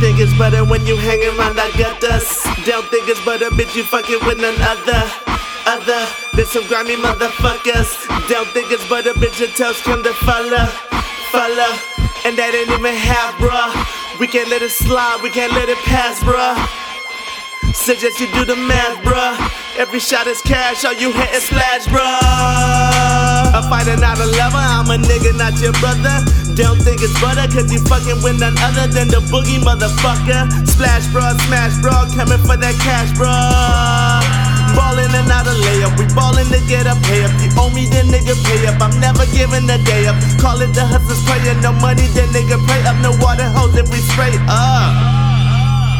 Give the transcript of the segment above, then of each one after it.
think it's better when you hang around got us. Don't think it's better, bitch, you fucking with none other. Other than some grimy motherfuckers. Don't think it's better, bitch, your toes come to follow. Follow. And that ain't even half, bruh. We can't let it slide, we can't let it pass, bruh. Suggest you do the math, bruh. Every shot is cash, all you hit is splash, bruh. I'm fighting out a lover, I'm a nigga, not your brother. Don't think it's butter, cause you fucking with none other than the boogie motherfucker. Splash, bruh, smash, bruh, coming for that cash, bruh. Ballin' and not a layup, we ballin' to get up, pay up. You owe me, then nigga pay up. I'm never giving a day up. Call it the hustler's prayer, no money, then nigga pray up. No water hose if we spray up.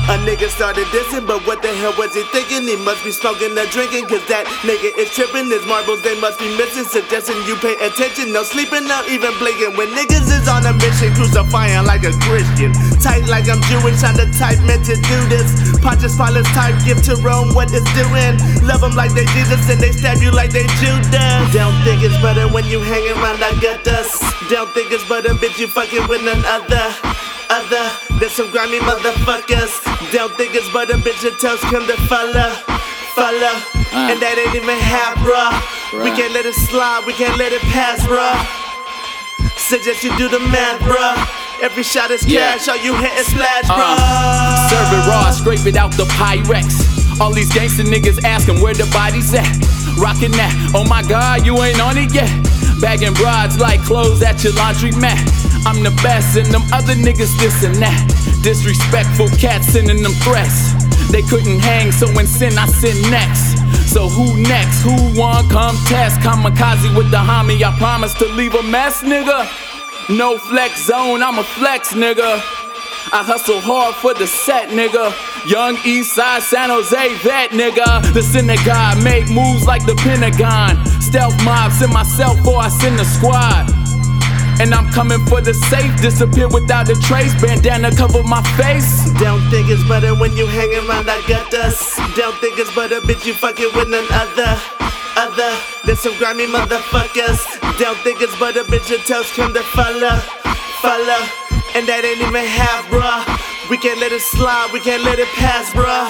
A nigga started dissing, but what the hell was he thinking? He must be smoking or drinking, cause that nigga is tripping. His marbles, they must be missing. Suggesting you pay attention, no sleeping, not even blinking. When niggas is on a mission, crucifying like a Christian. Tight like I'm Jewish, I'm the type meant to do this. Pontius Pilate type, give to Rome what it's doing. Love them like they Jesus, and they stab you like they Judas. Don't think it's better when you hang around, got us. Don't think it's better, bitch, you fucking with none other other than some grimy motherfuckers. Don't think it's but a bitch, your toes come to follow. Follow. Uh. And that ain't even half, bruh. We can't let it slide, we can't let it pass, bruh. Suggest you do the math, bruh. Every shot is Yeah. cash, all you hit is splash, Uh, bruh. Serve it raw, scrape it out the Pyrex. All these gangster niggas asking where the bodies at. Rockin' that, oh my god, you ain't on it yet. Bagging broads like clothes at your laundry mat. I'm the best, and them other niggas this and that. Disrespectful cats sending them threats. They couldn't hang, so in sin, I sin next. So who next? Who won? come test? Kamikaze with the homie, I promise to leave a mess, nigga. No flex zone, I'm a flex, nigga. I hustle hard for the set, nigga. Young East Side, San Jose, vet, nigga. The synagogue make moves like the Pentagon. Stealth mob, send myself or I send the squad. And I'm coming for the safe, disappear without a trace. Bandana cover my face. Don't think it's better when you hang around, got us. Don't think it's better, bitch, you fucking with none other. Other some grimy motherfuckers. Don't think it's better, bitch, your toes come to follow. Follow. And that ain't even half, bruh. We can't let it slide, we can't let it pass, bruh.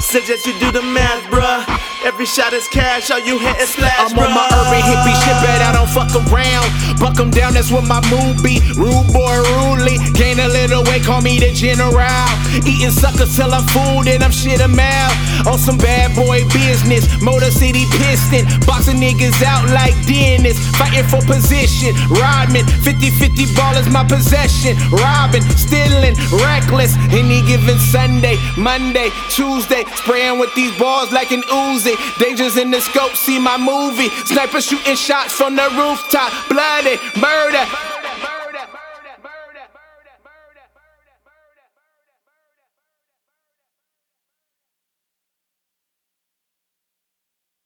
Suggest you do the math, bruh. Every shot is cash, all you hit is splash, I'm on my urban hippie shit, but I don't fuck around. Buck 'em down, that's what my mood be. Rude boy, rudely. Gain a little weight, call me the general. Eating suckers till I'm food and I'm shit 'em out. On some bad boy business. Motor City Piston. Boxing niggas out like Dennis. Fighting for position. Rodman, 50 50 ball is my possession. Robbing, stealing, reckless. Any given Sunday, Monday, Tuesday. Spraying with these balls like an Uzi. Dangers in the scope, see my movie. Sniper shooting shots from the rooftop. Bloody, murder.